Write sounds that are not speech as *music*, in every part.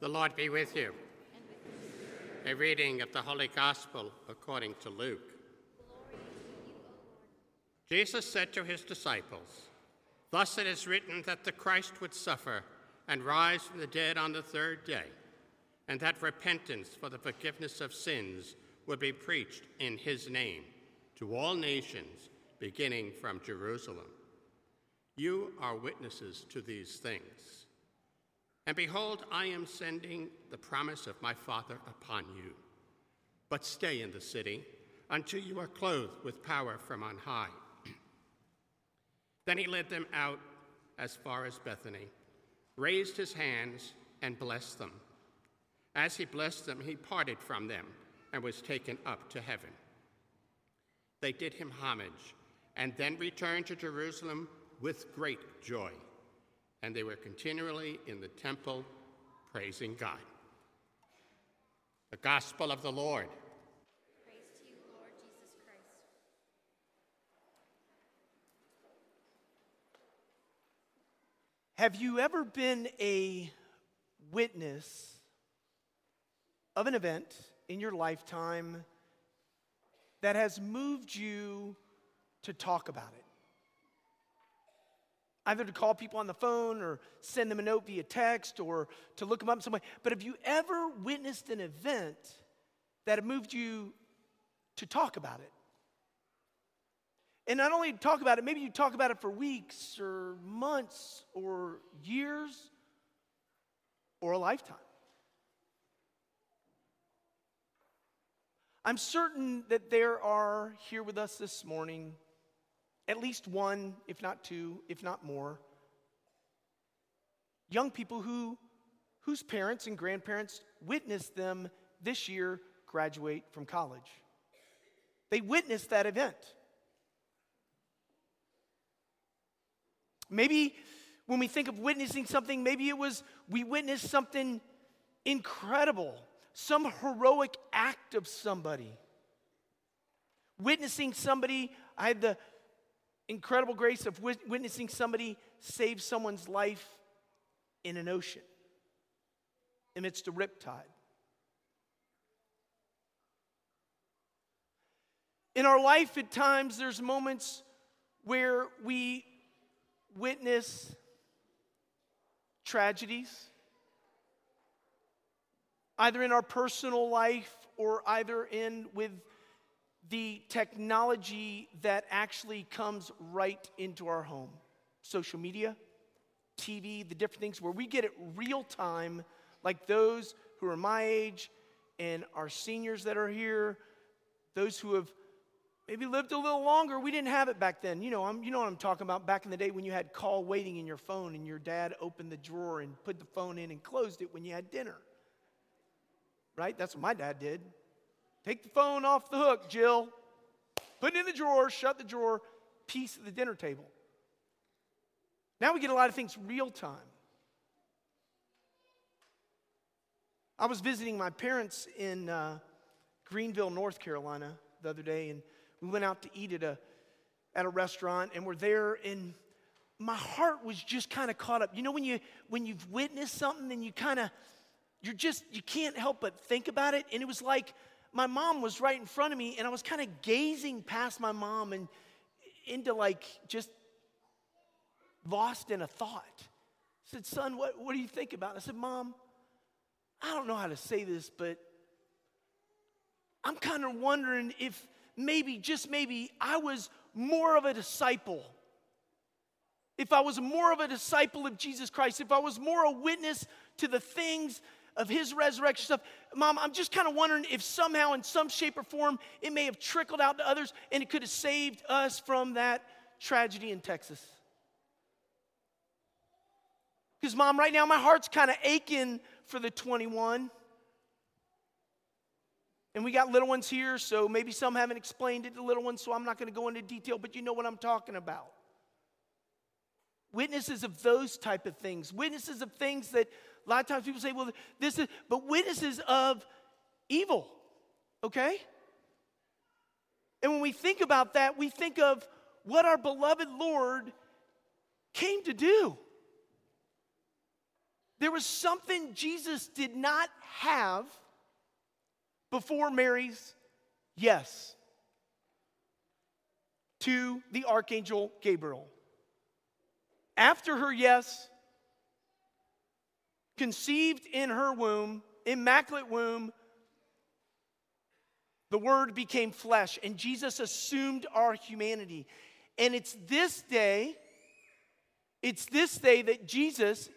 The Lord be with you. A reading of the Holy Gospel according to Luke. Jesus said to his disciples, Thus it is written that the Christ would suffer and rise from the dead on the third day, and that repentance for the forgiveness of sins would be preached in his name to all nations, beginning from Jerusalem. You are witnesses to these things. And behold, I am sending the promise of my Father upon you. But stay in the city until you are clothed with power from on high. *clears throat* then he led them out as far as Bethany, raised his hands, and blessed them. As he blessed them, he parted from them and was taken up to heaven. They did him homage and then returned to Jerusalem with great joy and they were continually in the temple praising God. The Gospel of the Lord. Praise to you, Lord Jesus Christ. Have you ever been a witness of an event in your lifetime that has moved you to talk about it? Either to call people on the phone or send them a note via text or to look them up in some way. But have you ever witnessed an event that moved you to talk about it? And not only talk about it, maybe you talk about it for weeks or months or years or a lifetime. I'm certain that there are here with us this morning at least one, if not two, if not more, young people who, whose parents and grandparents witnessed them this year graduate from college. They witnessed that event. Maybe when we think of witnessing something, maybe it was we witnessed something incredible, some heroic act of somebody. Witnessing somebody, I had the incredible grace of witnessing somebody save someone's life in an ocean amidst a riptide. In our life, at times, there's moments where we witness tragedies, either in our personal life or either in with the technology that actually comes right into our home social media, TV, the different things where we get it real time, like those who are my age and our seniors that are here, those who have maybe lived a little longer. We didn't have it back then. You know, I'm, you know what I'm talking about back in the day when you had call waiting in your phone and your dad opened the drawer and put the phone in and closed it when you had dinner. Right? That's what my dad did. Take the phone off the hook, Jill. Put it in the drawer, shut the drawer, piece of the dinner table. Now we get a lot of things real time. I was visiting my parents in uh, Greenville, North Carolina, the other day, and we went out to eat at a at a restaurant, and we're there, and my heart was just kind of caught up. You know, when you when you've witnessed something, and you kind of you're just you can't help but think about it, and it was like my mom was right in front of me, and I was kind of gazing past my mom and into like just lost in a thought. I said, Son, what, what do you think about? I said, Mom, I don't know how to say this, but I'm kind of wondering if maybe, just maybe, I was more of a disciple. If I was more of a disciple of Jesus Christ, if I was more a witness to the things of his resurrection stuff. Mom, I'm just kind of wondering if somehow, in some shape or form, it may have trickled out to others and it could have saved us from that tragedy in Texas. Because, Mom, right now my heart's kind of aching for the 21. And we got little ones here, so maybe some haven't explained it to little ones, so I'm not going to go into detail, but you know what I'm talking about. Witnesses of those type of things, witnesses of things that a lot of times people say, well, this is, but witnesses of evil, okay? And when we think about that, we think of what our beloved Lord came to do. There was something Jesus did not have before Mary's yes to the archangel Gabriel. After her yes, conceived in her womb, immaculate womb, the Word became flesh, and Jesus assumed our humanity. And it's this day, it's this day that Jesus,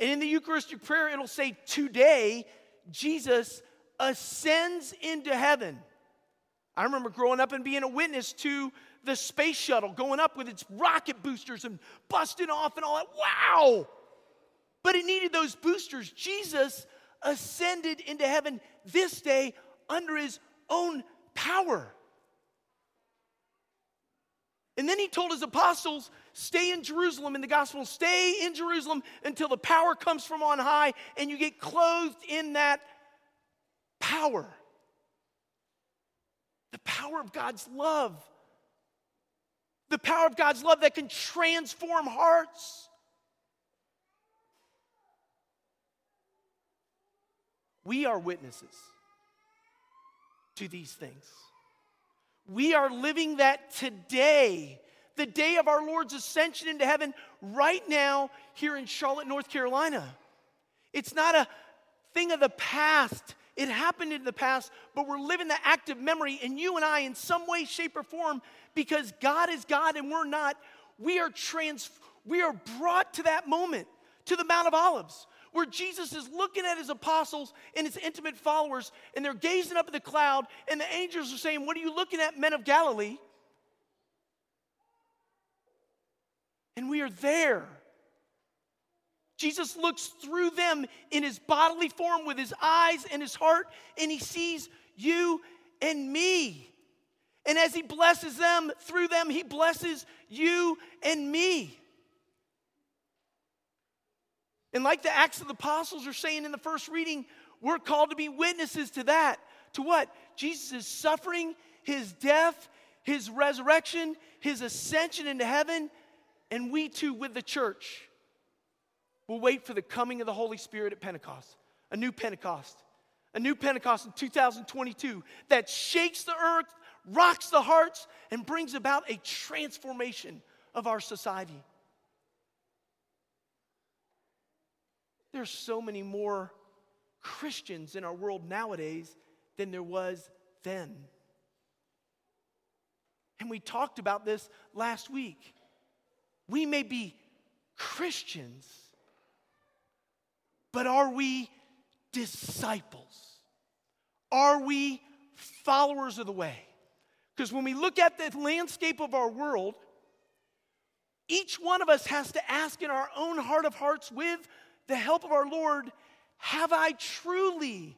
and in the Eucharistic prayer, it'll say, Today, Jesus ascends into heaven. I remember growing up and being a witness to the space shuttle going up with its rocket boosters and busting off and all that. Wow! But it needed those boosters. Jesus ascended into heaven this day under his own power. And then he told his apostles, stay in Jerusalem in the gospel, stay in Jerusalem until the power comes from on high and you get clothed in that power. The power of God's love. The power of God's love that can transform hearts. We are witnesses to these things. We are living that today, the day of our Lord's ascension into heaven, right now here in Charlotte, North Carolina. It's not a thing of the past. It happened in the past, but we're living the active memory, and you and I, in some way, shape, or form, because God is God and we're not, we are trans, we are brought to that moment, to the Mount of Olives where Jesus is looking at his apostles and his intimate followers, and they're gazing up at the cloud, and the angels are saying, What are you looking at, men of Galilee? And we are there. Jesus looks through them in his bodily form with his eyes and his heart, and he sees you and me. And as he blesses them through them, he blesses you and me. And like the Acts of the Apostles are saying in the first reading, we're called to be witnesses to that. To what? Jesus' is suffering, his death, his resurrection, his ascension into heaven, and we too, with the church, will wait for the coming of the Holy Spirit at Pentecost, a new Pentecost, a new Pentecost in 2022 that shakes the earth, rocks the hearts, and brings about a transformation of our society. There's so many more Christians in our world nowadays than there was then. And we talked about this last week. We may be Christians, but are we disciples? Are we followers of the way? Because when we look at the landscape of our world, each one of us has to ask in our own heart of hearts with the help of our Lord, have I truly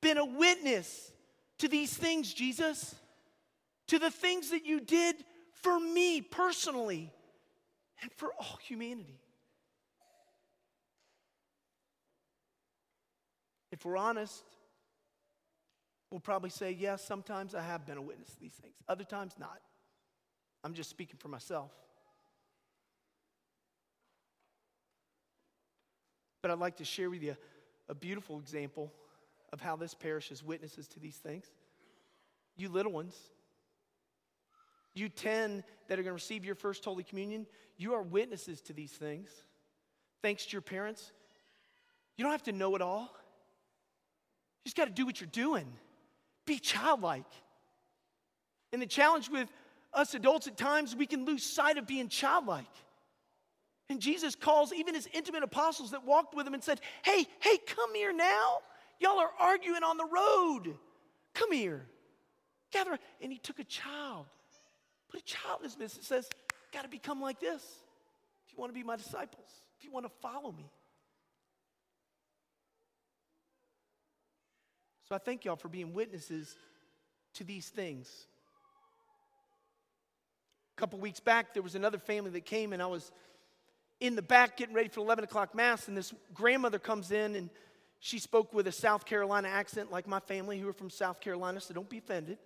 been a witness to these things, Jesus? To the things that you did for me personally and for all humanity? If we're honest, we'll probably say, yes, sometimes I have been a witness to these things, other times not. I'm just speaking for myself. But I'd like to share with you a beautiful example of how this parish is witnesses to these things. You little ones, you 10 that are going to receive your first Holy Communion, you are witnesses to these things. Thanks to your parents. You don't have to know it all. You just got to do what you're doing. Be childlike. And the challenge with us adults at times, we can lose sight of being childlike. And Jesus calls even his intimate apostles that walked with him and said, Hey, hey, come here now. Y'all are arguing on the road. Come here. Gather. And he took a child, put a child in his midst and says, Got to become like this if you want to be my disciples, if you want to follow me. So I thank y'all for being witnesses to these things. A couple weeks back, there was another family that came, and I was in the back getting ready for 11 o'clock Mass, and this grandmother comes in and she spoke with a South Carolina accent, like my family who are from South Carolina, so don't be offended.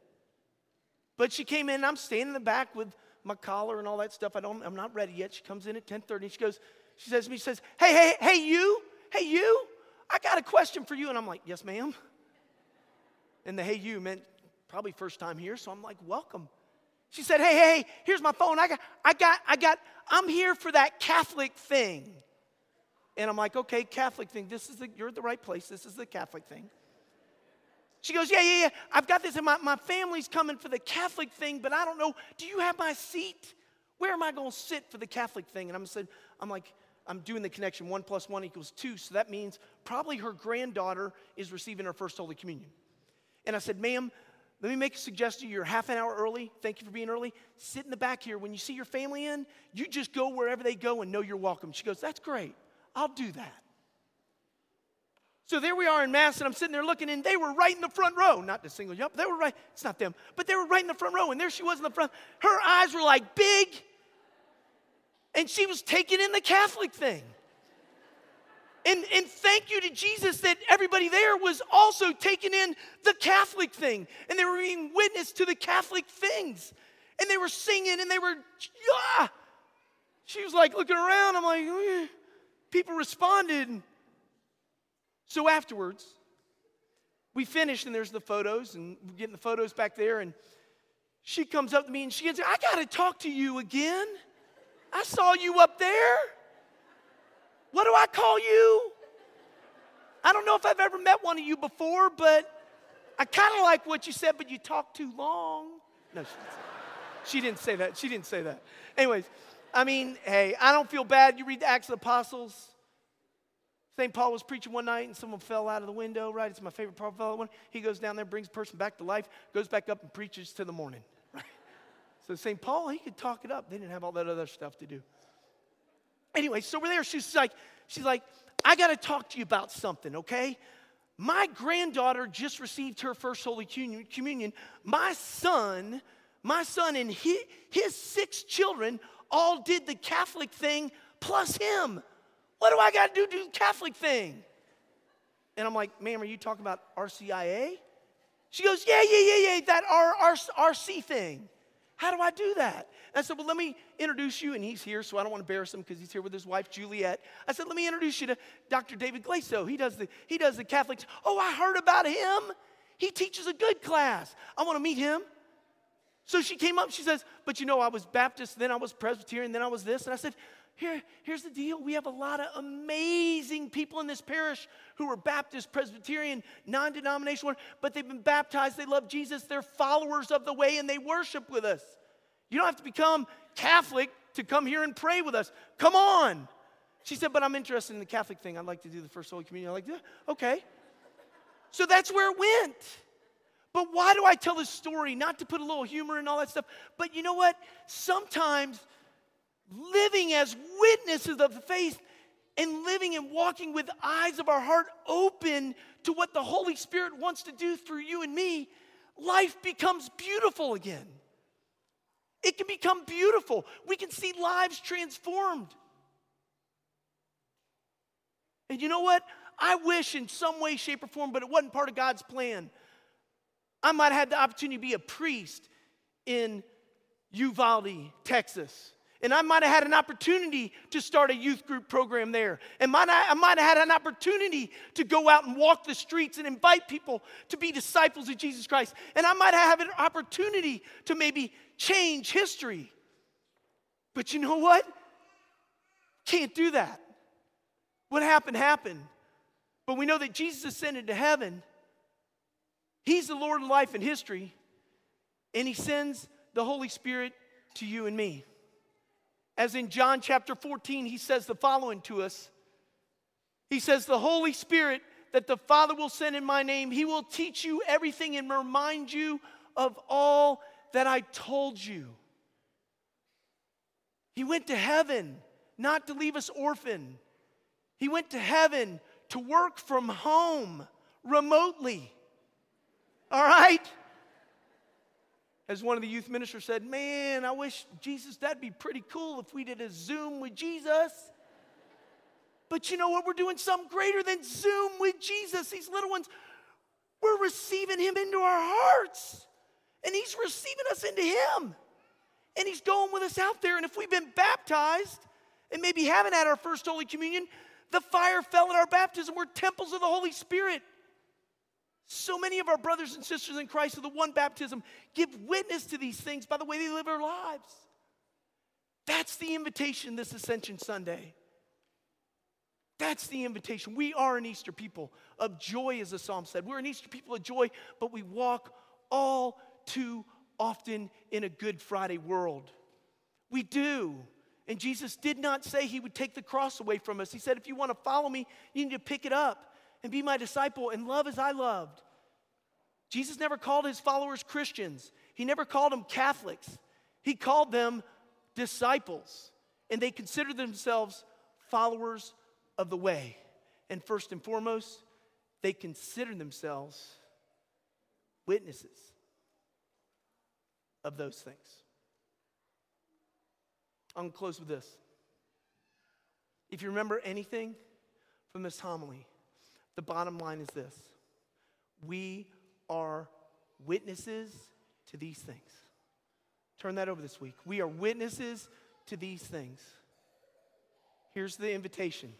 But she came in, I'm standing in the back with my collar and all that stuff. I don't, I'm not ready yet. She comes in at 10:30. and She goes, she says to me, she says, "Hey, hey, hey, you, hey, you, I got a question for you. And I'm like, yes, ma'am. And the hey, you meant probably first time here. So I'm like, welcome. She said, hey, hey, here's my phone. I got, I got, I got, I'm here for that Catholic thing. And I'm like, okay, Catholic thing. This is the, you're at the right place. This is the Catholic thing. She goes, yeah, yeah, yeah. I've got this, and my, my family's coming for the Catholic thing, but I don't know. Do you have my seat? Where am I going to sit for the Catholic thing? And I'm said, I'm like, I'm doing the connection. One plus one equals two. So that means probably her granddaughter is receiving her first Holy Communion. And I said, ma'am, let me make a suggestion. You're half an hour early. Thank you for being early. Sit in the back here. When you see your family in, you just go wherever they go and know you're welcome. She goes, That's great. I'll do that. So there we are in Mass, and I'm sitting there looking, and they were right in the front row. Not the single you up, they were right, it's not them, but they were right in the front row, and there she was in the front. Her eyes were like big, and she was taking in the Catholic thing. And, and thank you to Jesus that everybody there was also taking in the Catholic thing, and they were being witness to the Catholic things. And they were singing, and they were, yeah. She was like looking around. I'm like, oh, people responded. So afterwards, we finished, and there's the photos, and we're getting the photos back there. And she comes up to me and she says, I got to talk to you again. I saw you up there. What do I call you? I don't know if I've ever met one of you before, but I kind of like what you said, but you talk too long. No, she didn't say that. She didn't say that. Anyways, I mean, hey, I don't feel bad. You read the Acts of the Apostles. St. Paul was preaching one night and someone fell out of the window, right? It's my favorite part of that one. He goes down there, brings the person back to life, goes back up and preaches to the morning, *laughs* right? So St. Paul, he could talk it up. They didn't have all that other stuff to do. Anyway, so we're there. She's like, she's like, I got to talk to you about something, okay? My granddaughter just received her first Holy Communion. My son, my son and his, his six children all did the Catholic thing plus him. What do I got to do to do the Catholic thing? And I'm like, ma'am, are you talking about RCIA? She goes, yeah, yeah, yeah, yeah, that R, R, RC thing. How do I do that? And I said, Well, let me introduce you. And he's here, so I don't want to embarrass him because he's here with his wife, Juliet. I said, Let me introduce you to Dr. David Glaso. He does the, he does the Catholics. Oh, I heard about him. He teaches a good class. I want to meet him. So she came up, she says, But you know, I was Baptist, then I was Presbyterian, then I was this. And I said, here, here's the deal. We have a lot of amazing people in this parish who are Baptist, Presbyterian, non denominational, but they've been baptized. They love Jesus. They're followers of the way and they worship with us. You don't have to become Catholic to come here and pray with us. Come on. She said, But I'm interested in the Catholic thing. I'd like to do the First Holy Communion. I'm like, yeah, okay. So that's where it went. But why do I tell this story? Not to put a little humor and all that stuff, but you know what? Sometimes living as witnesses of the faith and living and walking with eyes of our heart open to what the Holy Spirit wants to do through you and me, life becomes beautiful again. It can become beautiful. We can see lives transformed. And you know what? I wish in some way, shape, or form, but it wasn't part of God's plan. I might have had the opportunity to be a priest in Uvalde, Texas. And I might have had an opportunity to start a youth group program there. And might I, I might have had an opportunity to go out and walk the streets and invite people to be disciples of Jesus Christ. And I might have an opportunity to maybe change history. But you know what? Can't do that. What happened, happened. But we know that Jesus ascended to heaven. He's the Lord of life and history. And He sends the Holy Spirit to you and me. As in John chapter 14, he says the following to us He says, The Holy Spirit that the Father will send in my name, he will teach you everything and remind you of all that I told you. He went to heaven not to leave us orphan. He went to heaven to work from home remotely. All right? As one of the youth ministers said, Man, I wish Jesus, that'd be pretty cool if we did a Zoom with Jesus. But you know what? We're doing something greater than Zoom with Jesus. These little ones, we're receiving Him into our hearts, and He's receiving us into Him. And He's going with us out there. And if we've been baptized and maybe haven't had our first Holy Communion, The fire fell at our baptism. We're temples of the Holy Spirit. So many of our brothers and sisters in Christ of the one baptism give witness to these things by the way they live their lives. That's the invitation this Ascension Sunday. That's the invitation. We are an Easter people of joy, as the psalm said. We're an Easter people of joy, but we walk all too often in a Good Friday world. We do. And Jesus did not say he would take the cross away from us. He said, if you want to follow me, you need to pick it up and be my disciple and love as I loved. Jesus never called his followers Christians, he never called them Catholics. He called them disciples. And they considered themselves followers of the way. And first and foremost, they consider themselves witnesses of those things. I'm going to close with this. If you remember anything from this homily, the bottom line is this we are witnesses to these things. Turn that over this week. We are witnesses to these things. Here's the invitation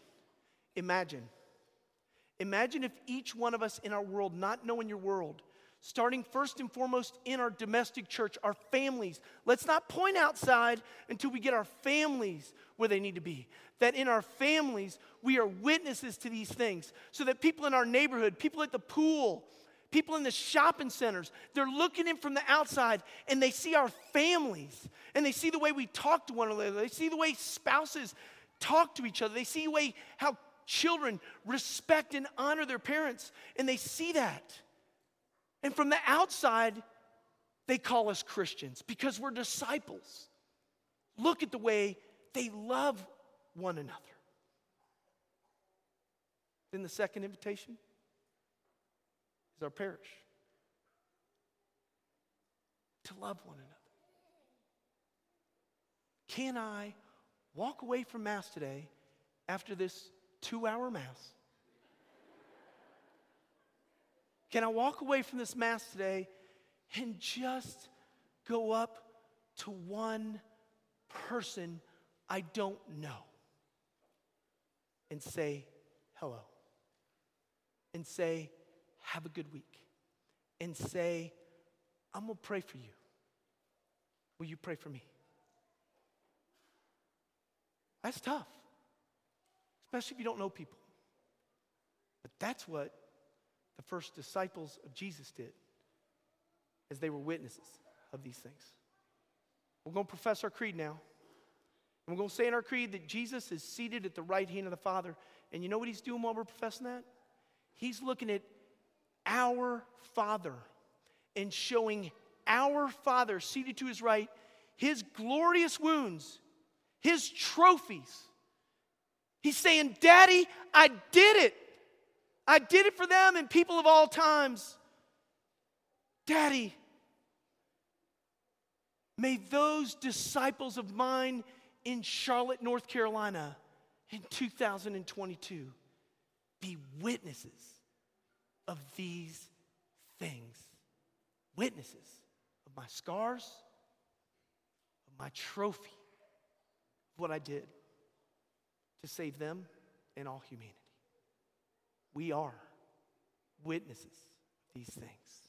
Imagine. Imagine if each one of us in our world, not knowing your world, starting first and foremost in our domestic church, our families. Let's not point outside until we get our families where they need to be. That in our families, we are witnesses to these things. So that people in our neighborhood, people at the pool, people in the shopping centers, they're looking in from the outside and they see our families and they see the way we talk to one another. They see the way spouses talk to each other. They see the way how children respect and honor their parents, and they see that. And from the outside, they call us Christians because we're disciples. Look at the way they love one another. Then the second invitation is our parish to love one another. Can I walk away from Mass today after this two hour Mass. Can I walk away from this Mass today and just go up to one person I don't know and say hello? And say, have a good week. And say, I'm going to pray for you. Will you pray for me? That's tough especially if you don't know people. But that's what the first disciples of Jesus did as they were witnesses of these things. We're going to profess our creed now. And we're going to say in our creed that Jesus is seated at the right hand of the Father. And you know what he's doing while we're professing that? He's looking at our Father and showing our Father seated to his right his glorious wounds, his trophies He's saying, Daddy, I did it. I did it for them and people of all times. Daddy, may those disciples of mine in Charlotte, North Carolina in 2022 be witnesses of these things. Witnesses of my scars, of my trophy, of what I did to save them and all humanity. We are witnesses of these things.